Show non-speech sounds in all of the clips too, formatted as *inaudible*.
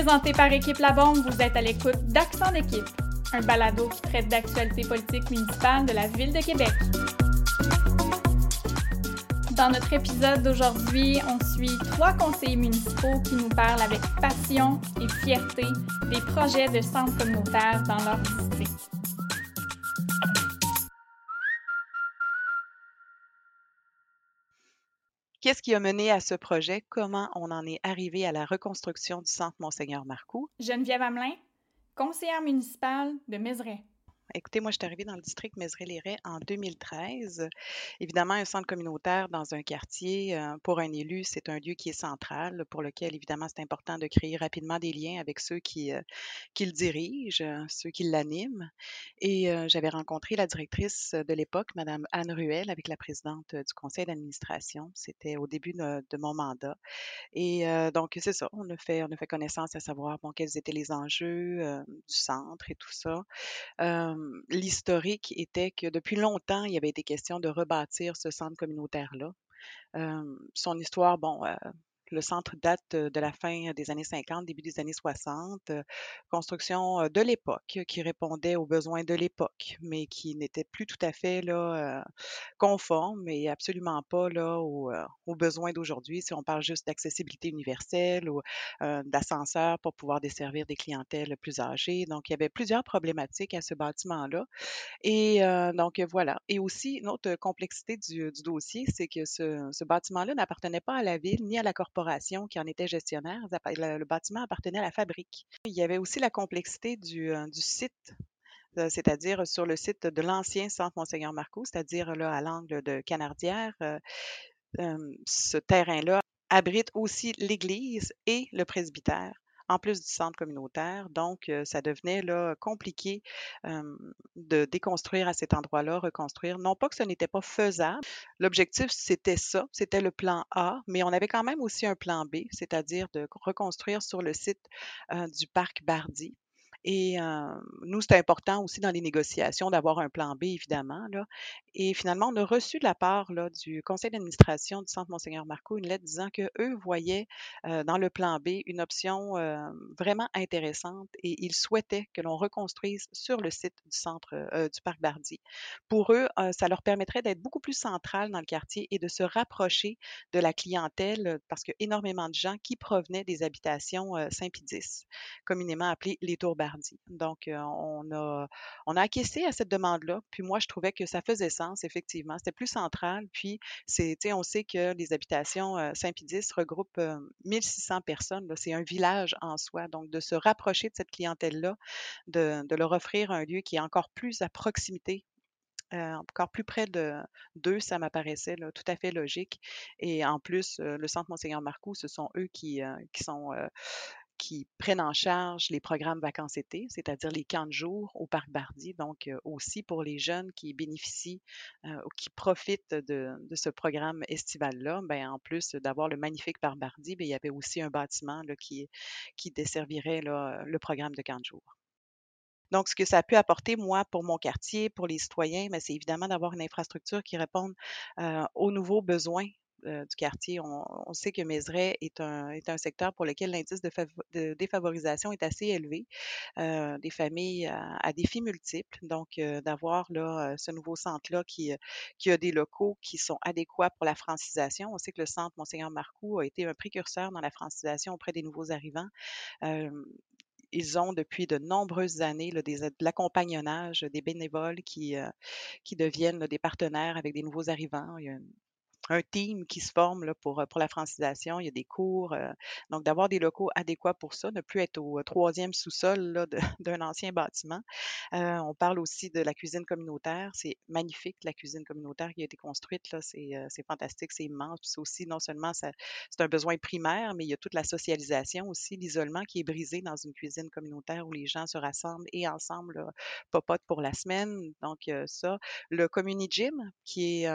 Présenté par Équipe La Bombe, vous êtes à l'écoute d'Accent d'équipe, un balado qui traite d'actualités politiques municipales de la Ville de Québec. Dans notre épisode d'aujourd'hui, on suit trois conseillers municipaux qui nous parlent avec passion et fierté des projets de centres communautaires dans leur district. Qu'est-ce qui a mené à ce projet? Comment on en est arrivé à la reconstruction du centre Monseigneur Marcoux? Geneviève Hamelin, conseillère municipale de Mézeray. Écoutez, moi, je suis arrivée dans le district Mézeray-les-Raies en 2013. Évidemment, un centre communautaire dans un quartier, euh, pour un élu, c'est un lieu qui est central, pour lequel, évidemment, c'est important de créer rapidement des liens avec ceux qui, euh, qui le dirigent, euh, ceux qui l'animent. Et j'avais rencontré la directrice de l'époque, Madame Anne Ruel, avec la présidente du conseil d'administration. C'était au début de, mon mandat. Et donc, c'est ça, on a fait, on a fait connaissance à savoir quels étaient les enjeux du centre et tout ça l'historique était que depuis longtemps, il y avait été question de rebâtir ce centre communautaire-là. son histoire, bon, le centre date de la fin des années 50, début des années 60. Construction de l'époque qui répondait aux besoins de l'époque, mais qui n'était plus tout à fait là, conforme et absolument pas là, aux, besoins d'aujourd'hui. Si on parle juste d'accessibilité universelle ou d'ascenseur pour pouvoir desservir des clientèles plus âgées. Donc, il y avait plusieurs problématiques à ce bâtiment-là. Et donc, voilà. Et aussi, une autre complexité du, dossier, c'est que ce bâtiment-là n'appartenait pas à la ville ni à la corporation qui en était gestionnaire. Le, bâtiment appartenait à la fabrique. Il y avait aussi la complexité du, euh, site euh, c'est-à-dire sur le site de l'ancien centre Monseigneur Marcoux, c'est-à-dire là à l'angle de Canardière. Euh, ce terrain-là abrite aussi l'église et le presbytère en plus du centre communautaire. Donc, ça devenait là, compliqué de déconstruire à cet endroit-là, reconstruire. Non pas que ce n'était pas faisable. L'objectif, c'était ça, c'était le plan A, mais on avait quand même aussi un plan B, c'est-à-dire de reconstruire sur le site du parc Bardi. Et nous, c'était important aussi dans les négociations d'avoir un plan B, évidemment. Et finalement, on a reçu de la part du conseil d'administration du Centre Monseigneur Marco une lettre disant qu'eux voyaient dans le plan B une option vraiment intéressante et ils souhaitaient que l'on reconstruise sur le site du centre du Parc Bardi. Pour eux, ça leur permettrait d'être beaucoup plus central dans le quartier et de se rapprocher de la clientèle parce énormément de gens qui provenaient des habitations Saint-Pédis, communément appelées les donc, on a, on a acquiescé à cette demande-là. Puis moi, je trouvais que ça faisait sens, effectivement. C'était plus central. Puis, on sait que les habitations Saint-Pédis regroupent 1600 personnes. C'est un village en soi. Donc, de se rapprocher de cette clientèle-là, de, leur offrir un lieu qui est encore plus à proximité encore plus près de d'eux, ça m'apparaissait tout à fait logique. Et en plus, le Centre Monseigneur Marcoux, ce sont eux qui sont qui prennent en charge les programmes vacances-été, c'est-à-dire les camps de jour au Parc Bardi. Donc, aussi pour les jeunes qui bénéficient ou qui profitent de, ce programme estival-là, ben, en plus d'avoir le magnifique Parc Bardi, ben, il y avait aussi un bâtiment là, qui, qui desservirait le programme de camp de jour. Donc, ce que ça a pu apporter, moi, pour mon quartier, pour les citoyens, ben, c'est évidemment d'avoir une infrastructure qui réponde aux nouveaux besoins euh, du quartier. On, sait que Mézeray est un, est un secteur pour lequel l'indice de, défavorisation est assez élevé. Euh, des familles à, défis multiples. Donc, euh, d'avoir ce nouveau centre-là qui, qui a des locaux qui sont adéquats pour la francisation. On sait que le centre Monseigneur Marcoux a été un précurseur dans la francisation auprès des nouveaux arrivants ils ont depuis de nombreuses années là, des, de l'accompagnonnage, des bénévoles qui, qui deviennent des partenaires avec des nouveaux arrivants. Il y a un team qui se forme là, pour, pour la francisation. Il y a des cours. Euh, donc, d'avoir des locaux adéquats pour ça, ne plus être au troisième sous-sol *laughs* d'un ancien bâtiment. Euh, on parle aussi de la cuisine communautaire. C'est magnifique, la cuisine communautaire qui a été construite. Là, c'est, euh, c'est fantastique, c'est immense. Puis aussi, non seulement c'est un besoin primaire, mais il y a toute la socialisation aussi, l'isolement qui est brisé dans une cuisine communautaire où les gens se rassemblent et ensemble popotent pour la semaine. Donc, ça. Le community gym, qui est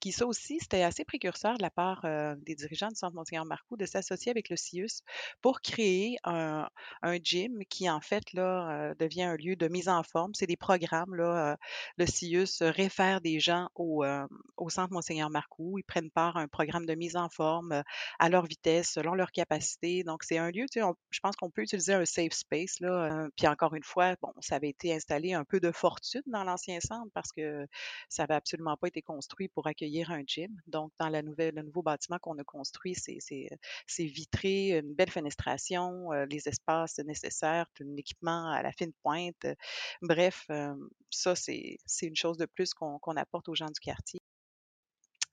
Puis ça aussi, c'était assez précurseur de la part des dirigeants du Centre Monseigneur Marcoux de s'associer avec le CIUS pour créer un, un gym qui, en fait, là, devient un lieu de mise en forme. C'est des programmes. Là, le CIUS réfère des gens au, au Centre Monseigneur Marcoux. Ils prennent part à un programme de mise en forme à leur vitesse, selon leur capacité. Donc, c'est un lieu, tu sais, je pense qu'on peut utiliser un safe space. Là, puis encore une fois, bon, ça avait été installé un peu de fortune dans l'ancien centre parce que ça n'avait absolument pas été construit pour accueillir un gym. Donc, dans le nouveau bâtiment qu'on a construit, c'est vitré, une belle fenestration, les espaces nécessaires, un équipement à la fine pointe. Bref, ça, c'est une chose de plus qu'on apporte aux gens du quartier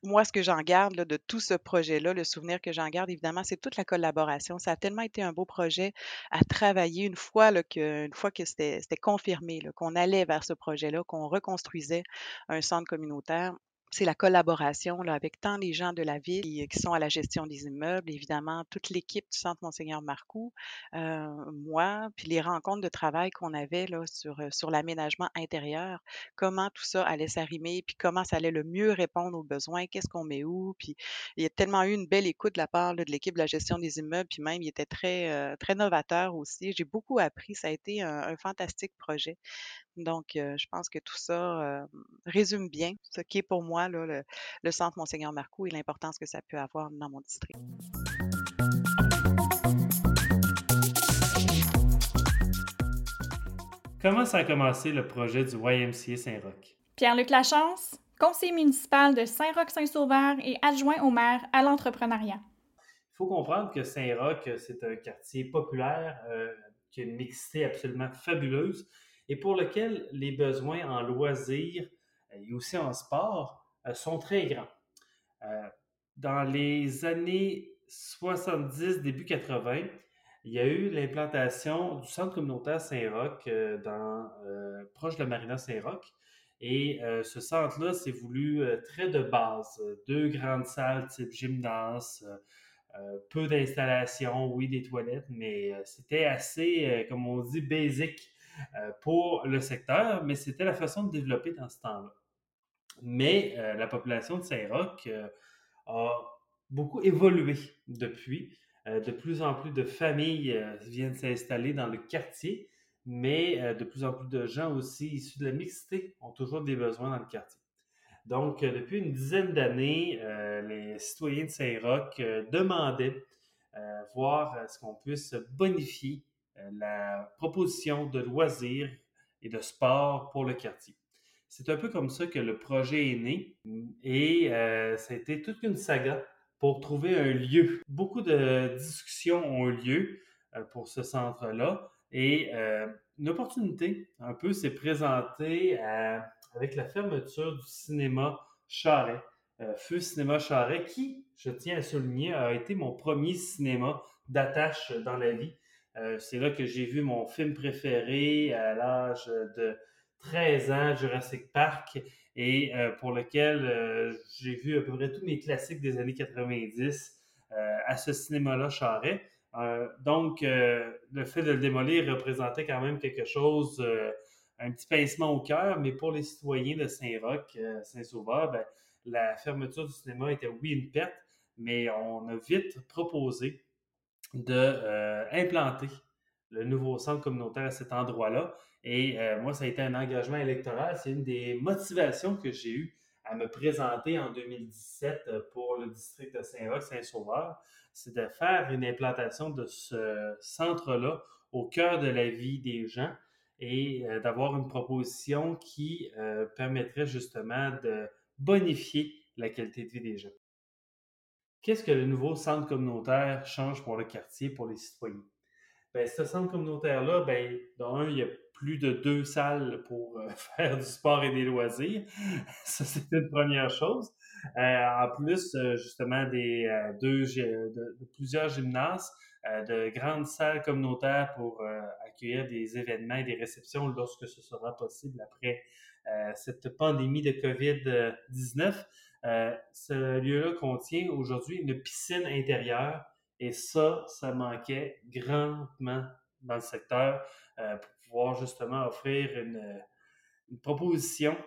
moi, ce que j'en garde de tout ce projet-là, le souvenir que j'en garde, évidemment, c'est toute la collaboration. Ça a tellement été un beau projet à travailler une fois, une fois que c'était confirmé, qu'on allait vers ce projet-là, qu'on reconstruisait un centre communautaire c'est la collaboration là, avec tant les gens de la ville qui, qui, sont à la gestion des immeubles, évidemment, toute l'équipe du Centre Monseigneur Marcoux, euh, moi, puis les rencontres de travail qu'on avait là, sur, euh, sur l'aménagement intérieur, comment tout ça allait s'arrimer, puis comment ça allait le mieux répondre aux besoins, qu'est-ce qu'on met où, puis il y a tellement eu une belle écoute de la part de l'équipe de la gestion des immeubles, puis même il était très, euh, très novateur aussi. J'ai beaucoup appris, ça a été un fantastique projet. Donc, je pense que tout ça résume bien ce qui est pour moi le, Centre Monseigneur Marcoux et l'importance que ça peut avoir dans mon district. Comment ça a commencé le projet du YMCA Saint-Roch? Pierre-Luc Lachance, conseiller municipal de Saint-Roch-Saint-Sauveur et adjoint au maire à l'entrepreneuriat. Il faut comprendre que Saint-Roch, c'est un quartier populaire qui a une mixité absolument fabuleuse et pour lequel les besoins en loisirs euh, et aussi en sport euh, sont très grands. Euh, dans les années 70, début 80, il y a eu l'implantation du centre communautaire Saint-Roch dans, proche de la marina Saint-Roch. Et ce centre-là s'est voulu très de base. Deux grandes salles type gymnase, peu d'installations, oui, des toilettes, mais c'était assez, comme on dit, basic euh, pour le secteur, mais c'était la façon de développer dans ce temps-là. Mais euh, la population de Saint-Roch euh, a beaucoup évolué depuis. de plus en plus de familles viennent s'installer dans le quartier, mais de plus en plus de gens aussi issus de la mixité ont toujours des besoins dans le quartier. Donc, depuis une dizaine d'années, les citoyens de Saint-Roch demandaient voir ce qu'on puisse bonifier euh, la proposition de loisirs et de sport pour le quartier. C'est un peu comme ça que le projet est né et euh, ça a été toute une saga pour trouver un lieu. Beaucoup de discussions ont eu lieu euh, pour ce centre-là et une opportunité un peu s'est présentée avec la fermeture du cinéma Charret. Feu Cinéma Charret, qui, je tiens à souligner, a été mon premier cinéma d'attache dans la vie. Euh, c'est là que j'ai vu mon film préféré à l'âge de 13 ans, Jurassic Park, et euh, pour lequel euh, j'ai vu à peu près tous mes classiques des années 90 à ce cinéma-là, Charret. donc, le fait de le démolir représentait quand même quelque chose, un petit pincement au cœur, mais pour les citoyens de Saint-Roch, Saint-Sauveur, ben, la fermeture du cinéma était oui une perte, mais on a vite proposé de euh, implanter le nouveau centre communautaire à cet endroit-là. Et euh, moi, ça a été un engagement électoral. C'est une des motivations que j'ai eues à me présenter en 2017 euh, pour le district de Saint-Roch, Saint-Sauveur. C'est de faire une implantation de ce centre-là au cœur de la vie des gens et d'avoir une proposition qui permettrait justement de bonifier la qualité de vie des gens. Qu'est-ce que le nouveau centre communautaire change pour le quartier, pour les citoyens? Bien, ce centre communautaire-là, ben, dans un, il y a plus de deux salles pour euh, *laughs* faire du sport et des loisirs. *laughs* Ça, c'est une première chose. Euh, en plus, euh, justement, des deux, de, plusieurs gymnases, de grandes salles communautaires pour accueillir des événements et des réceptions lorsque ce sera possible après cette pandémie de COVID-19. Euh, ce lieu-là contient aujourd'hui une piscine intérieure et ça, ça manquait grandement dans le secteur euh, pour pouvoir justement offrir une, proposition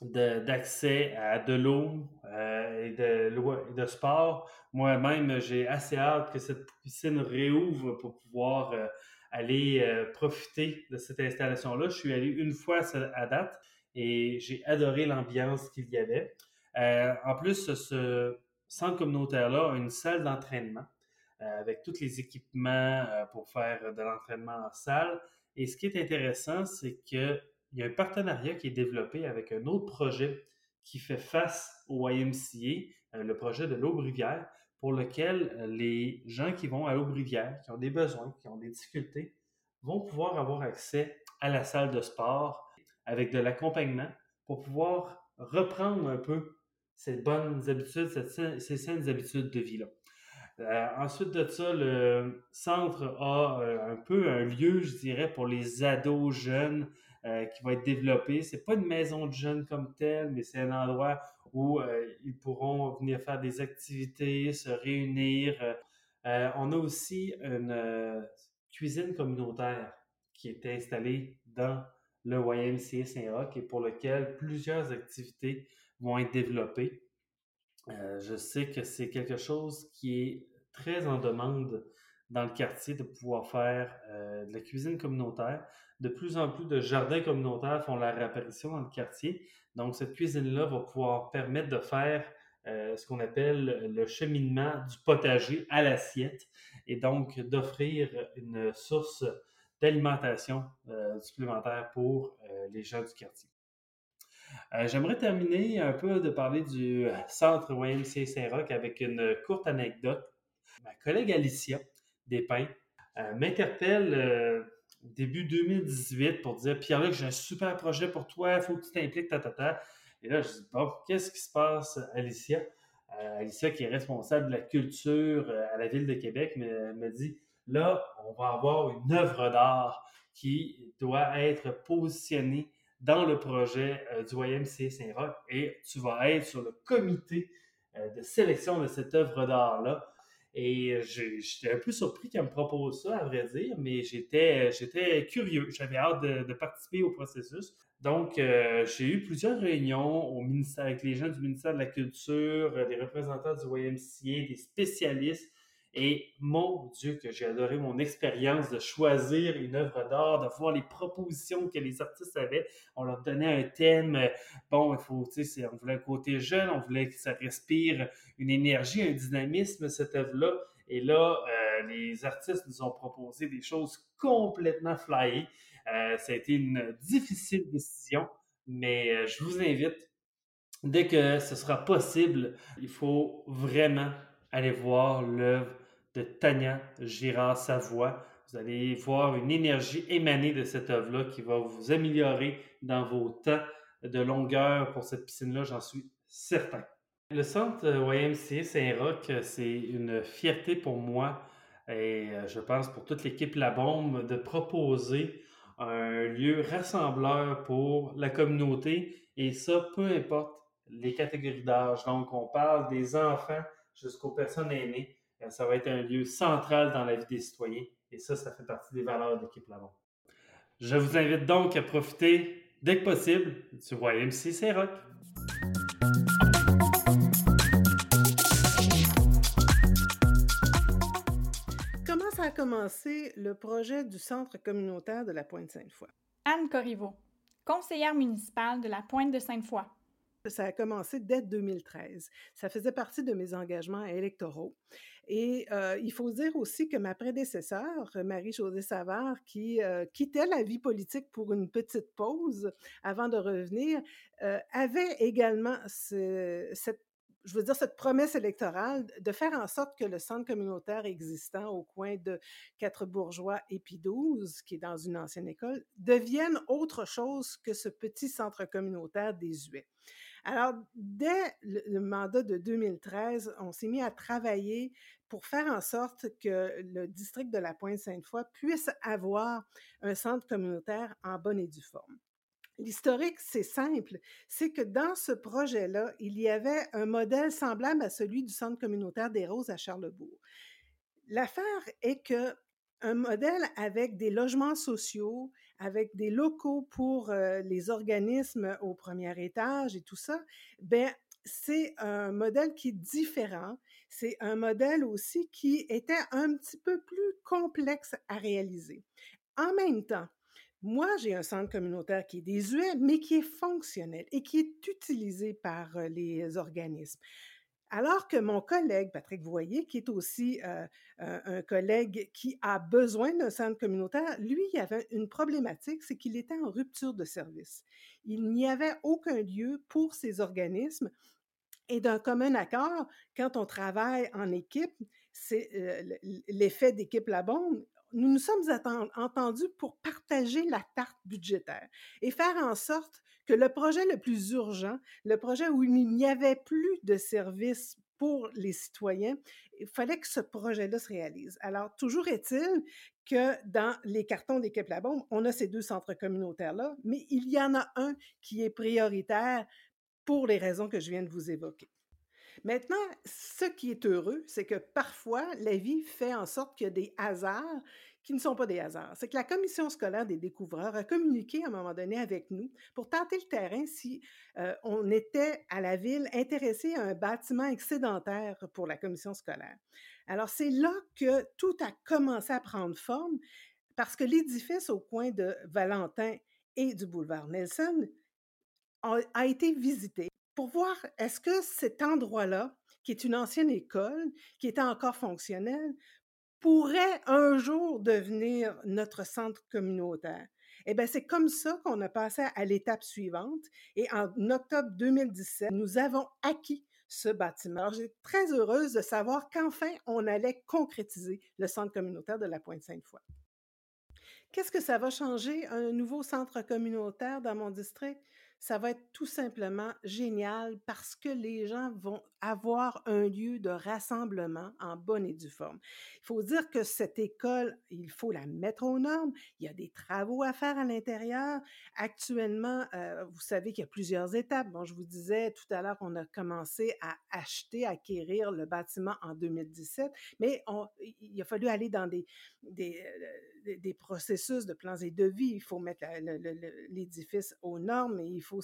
d'accès à de l'eau, et de, de sport. Moi-même, j'ai assez hâte que cette piscine réouvre pour pouvoir aller profiter de cette installation-là. Je suis allé une fois à date et j'ai adoré l'ambiance qu'il y avait. en plus, ce centre communautaire-là a une salle d'entraînement avec tous les équipements pour faire de l'entraînement en salle. Et ce qui est intéressant, c'est qu'il y a un partenariat qui est développé avec un autre projet qui fait face au YMCA, euh, le projet de l'Aube-Rivière, pour lequel euh, les gens qui vont à l'Aube-Rivière, qui ont des besoins, qui ont des difficultés, vont pouvoir avoir accès à la salle de sport avec de l'accompagnement pour pouvoir reprendre un peu ces bonnes habitudes, ces saines habitudes de vie-là. Euh, ensuite de ça, le centre a un peu un lieu, je dirais, pour les ados jeunes euh, qui va être développé. C'est pas une maison de jeunes comme telle, mais c'est un endroit où euh, ils pourront venir faire des activités, se réunir. Euh, on a aussi une cuisine communautaire qui est installée dans le YMCA Saint-Roch et pour lequel plusieurs activités vont être développées. je sais que c'est quelque chose qui est très en demande dans le quartier de pouvoir faire de la cuisine communautaire de plus en plus de jardins communautaires font leur apparition dans le quartier. Donc, cette cuisine-là va pouvoir permettre de faire euh, ce qu'on appelle le cheminement du potager à l'assiette et donc d'offrir une source d'alimentation euh, supplémentaire pour euh, les gens du quartier. J'aimerais terminer un peu de parler du centre YMCA Saint-Roch avec une courte anecdote. Ma collègue Alicia Despins m'interpelle début 2018 pour dire Pierre-Luc, j'ai un super projet pour toi, il faut que tu t'impliques, ta, ta. Et là, je dis Bon, qu'est-ce qui se passe, Alicia? Euh, Alicia, qui est responsable de la culture euh, à la Ville de Québec, me, me dit Là, on va avoir une œuvre d'art qui doit être positionnée dans le projet euh, du YMCA Saint-Roch et tu vas être sur le comité de sélection de cette œuvre d'art-là. Et euh, j'étais un peu surpris qu'elle me propose ça, à vrai dire, mais j'étais, curieux. J'avais hâte de, participer au processus. Donc, euh, j'ai eu plusieurs réunions au ministère, avec les gens du ministère de la Culture, euh, des représentants du YMCA, des spécialistes. Et mon Dieu, que j'ai adoré mon expérience de choisir une œuvre d'art, de voir les propositions que les artistes avaient. On leur donnait un thème. Bon, il faut, tu on voulait un côté jeune, on voulait que ça respire une énergie, un dynamisme, cette œuvre-là. Et là, euh, les artistes nous ont proposé des choses complètement flyées. Euh, ça a été une difficile décision, mais euh, je vous invite, dès que ce sera possible, il faut vraiment aller voir l'œuvre de Tania Girard-Savoie. Vous allez voir une énergie émanée de cette œuvre-là qui va vous améliorer dans vos temps de longueur pour cette piscine-là, j'en suis certain. Le centre YMCA Saint-Roch, c'est une fierté pour moi et euh, je pense pour toute l'équipe La Bombe de proposer un lieu rassembleur pour la communauté et ça, peu importe les catégories d'âge. Donc, on parle des enfants jusqu'aux personnes aînées. Euh, ça va être un lieu central dans la vie des citoyens. Et ça, ça fait partie des valeurs de l'équipe Lavon. Je vous invite donc à profiter dès que possible du YMC Saint-Roch. Comment ça a commencé le projet du Centre communautaire de la Pointe-Sainte-Foy? Anne Corriveau, conseillère municipale de la Pointe de Sainte-Foy. Ça a commencé dès 2013. Ça faisait partie de mes engagements électoraux. Et euh, il faut dire aussi que ma prédécesseure, Marie-Josée Savard, qui euh, quittait la vie politique pour une petite pause avant de revenir, euh, avait également cette promesse électorale de faire en sorte que le centre communautaire existant au coin de Quatre Bourgeois et puis 12, qui est dans une ancienne école, devienne autre chose que ce petit centre communautaire désuet. Alors, dès le, mandat de 2013, on s'est mis à travailler pour faire en sorte que le district de la Pointe-Sainte-Foy puisse avoir un centre communautaire en bonne et due forme. L'historique, c'est simple, c'est que dans ce projet-là, il y avait un modèle semblable à celui du Centre communautaire des Roses à Charlebourg. L'affaire est que un modèle avec des logements sociaux, avec des locaux pour euh, les organismes au premier étage et tout ça, ben c'est un modèle qui est différent. C'est un modèle aussi qui était un petit peu plus complexe à réaliser. En même temps, moi, j'ai un centre communautaire qui est désuet, mais qui est fonctionnel et qui est utilisé par les organismes. Alors que mon collègue, Patrick Voyer, qui est aussi un collègue qui a besoin d'un centre communautaire, lui, il avait une problématique, c'est qu'il était en rupture de service. Il n'y avait aucun lieu pour ces organismes. Et d'un commun accord, quand on travaille en équipe, c'est l'effet d'équipe la bombe nous nous sommes entendus pour partager la tarte budgétaire et faire en sorte que le projet le plus urgent, le projet où il n'y avait plus de services pour les citoyens, il fallait que ce projet-là se réalise. Alors, toujours est-il que dans les cartons d'équipe La Bombe, on a ces deux centres communautaires-là, mais il y en a un qui est prioritaire pour les raisons que je viens de vous évoquer. Maintenant, ce qui est heureux, c'est que parfois, la vie fait en sorte qu'il y a des hasards qui ne sont pas des hasards. C'est que la commission scolaire des découvreurs a communiqué à un moment donné avec nous pour tenter le terrain si euh, on était à la ville intéressé à un bâtiment excédentaire pour la commission scolaire. Alors, c'est là que tout a commencé à prendre forme parce que l'édifice au coin de Valentin et du boulevard Nelson a été visité pour voir est-ce que cet endroit-là, qui est une ancienne école, qui était encore fonctionnelle, pourrait un jour devenir notre centre communautaire? Eh bien, c'est comme ça qu'on a passé à l'étape suivante. Et en octobre 2017, nous avons acquis ce bâtiment. Alors, j'ai très heureuse de savoir qu'enfin, on allait concrétiser le centre communautaire de la Pointe-Sainte-Foy. Qu'est-ce que ça va changer, un nouveau centre communautaire dans mon district? Ça va être tout simplement génial parce que les gens vont avoir un lieu de rassemblement en bonne et due forme. Il faut dire que cette école, il faut la mettre aux normes. Il y a des travaux à faire à l'intérieur. Actuellement, euh, vous savez qu'il y a plusieurs étapes. Bon, je vous disais tout à l'heure qu'on a commencé à acheter, acquérir le bâtiment en 2017, mais il a fallu aller dans des, des, euh, des processus de plans et devis. Il faut mettre l'édifice aux normes et il faut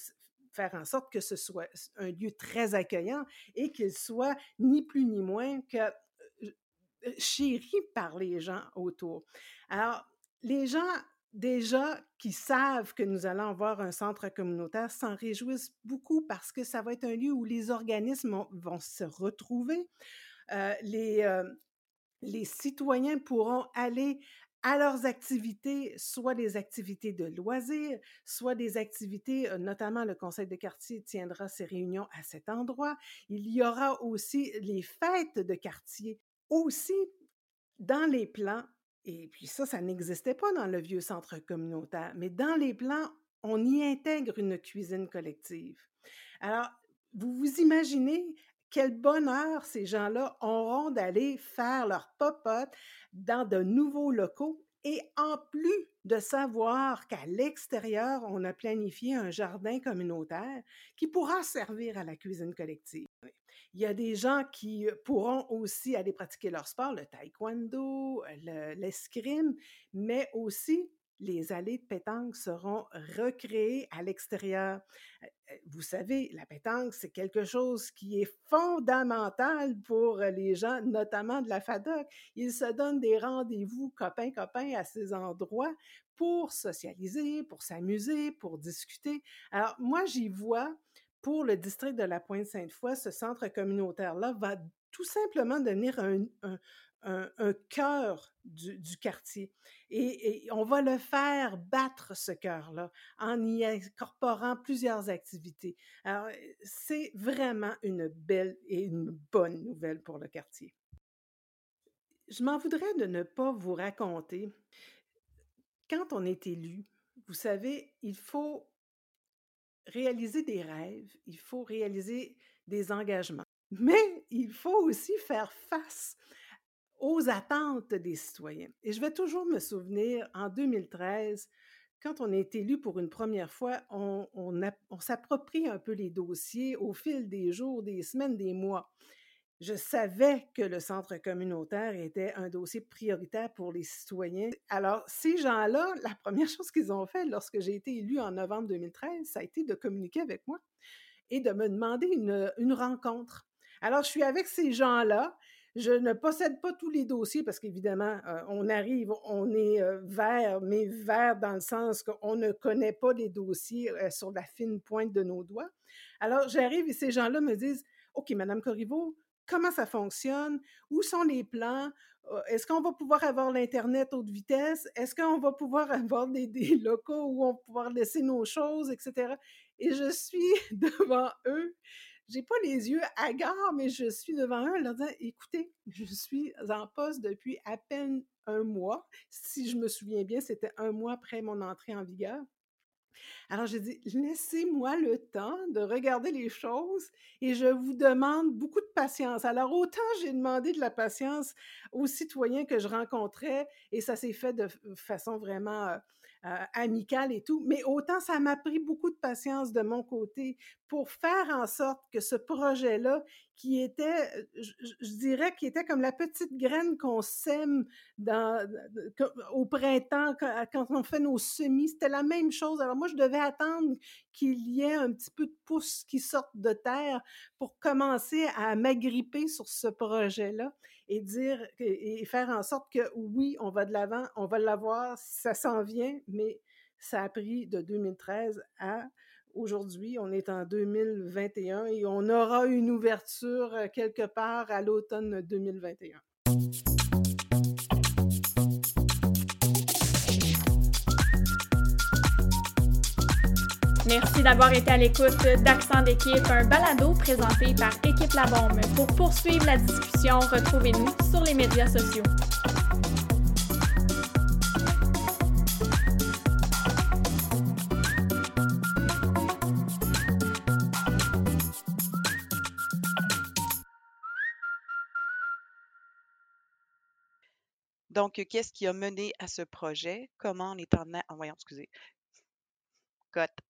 faire en sorte que ce soit un lieu très accueillant et qu'il soit ni plus ni moins que chéri par les gens autour. Alors, les gens déjà qui savent que nous allons avoir un centre communautaire s'en réjouissent beaucoup parce que ça va être un lieu où les organismes vont se retrouver. les, les citoyens pourront aller à leurs activités, soit des activités de loisirs, soit des activités, notamment le conseil de quartier tiendra ses réunions à cet endroit. Il y aura aussi les fêtes de quartier, aussi dans les plans, et puis ça, ça n'existait pas dans le vieux centre communautaire, mais dans les plans, on y intègre une cuisine collective. Alors, vous vous imaginez quel bonheur ces gens-là auront d'aller faire leur popote dans de nouveaux locaux et en plus de savoir qu'à l'extérieur, on a planifié un jardin communautaire qui pourra servir à la cuisine collective. Il y a des gens qui pourront aussi aller pratiquer leur sport, le taekwondo, l'escrime, mais aussi les allées de pétanque seront recréées à l'extérieur. Vous savez, la pétanque, c'est quelque chose qui est fondamental pour les gens, notamment de la FADOC. Ils se donnent des rendez-vous copains-copains à ces endroits pour socialiser, pour s'amuser, pour discuter. Alors, moi, j'y vois, pour le district de la Pointe-Sainte-Foy, ce centre communautaire-là va tout simplement devenir un, un, cœur du, quartier. Et, on va le faire battre, ce cœur-là, en y incorporant plusieurs activités. Alors, c'est vraiment une belle et une bonne nouvelle pour le quartier. Je m'en voudrais de ne pas vous raconter. Quand on est élu, vous savez, il faut réaliser des rêves, il faut réaliser des engagements, mais il faut aussi faire face aux attentes des citoyens. Et je vais toujours me souvenir, en 2013, quand on est élu pour une première fois, on, s'approprie un peu les dossiers au fil des jours, des semaines, des mois. Je savais que le centre communautaire était un dossier prioritaire pour les citoyens. Alors, ces gens-là, la première chose qu'ils ont fait lorsque j'ai été élu en novembre 2013, ça a été de communiquer avec moi et de me demander une rencontre. Alors, je suis avec ces gens-là. Je ne possède pas tous les dossiers parce qu'évidemment, euh, on arrive, on est euh, vert, mais vert dans le sens qu'on ne connaît pas les dossiers euh, sur la fine pointe de nos doigts. Alors, j'arrive et ces gens-là me disent OK, Madame Corriveau, comment ça fonctionne? Où sont les plans? Est-ce qu'on va pouvoir avoir l'Internet haute vitesse? Est-ce qu'on va pouvoir *laughs* avoir des, des, locaux où on va pouvoir laisser nos choses, etc.? Et je suis *laughs* devant eux j'ai pas les yeux hagards, mais je suis devant eux en leur disant écoutez, je suis en poste depuis à peine un mois. Si je me souviens bien, c'était un mois après mon entrée en vigueur. Alors, j'ai dit, laissez-moi le temps de regarder les choses et je vous demande beaucoup de patience. Alors, autant j'ai demandé de la patience aux citoyens que je rencontrais et ça s'est fait de façon vraiment euh, euh, amicale et tout, mais autant ça m'a pris beaucoup de patience de mon côté pour faire en sorte que ce projet-là, qui était, euh, je, dirais, qui était comme la petite graine qu'on sème dans, au printemps quand, on fait nos semis, c'était la même chose. Alors moi, je devais attendre qu'il y ait un petit peu de pouce qui sorte de terre pour commencer à m'agripper sur ce projet-là et dire et faire en sorte que oui, on va de l'avant, on va l'avoir, ça s'en vient, mais ça a pris de 2013 à aujourd'hui, on est en 2021 et on aura une ouverture euh, quelque part à l'automne 2021. Merci d'avoir été à l'écoute d'Accent d'équipe, un balado présenté par Équipe La Bombe. Pour poursuivre la discussion, retrouvez-nous sur les médias sociaux. Donc, qu'est-ce qui a mené à ce projet? Comment on est en... Ah, voyons, excusez. Cote.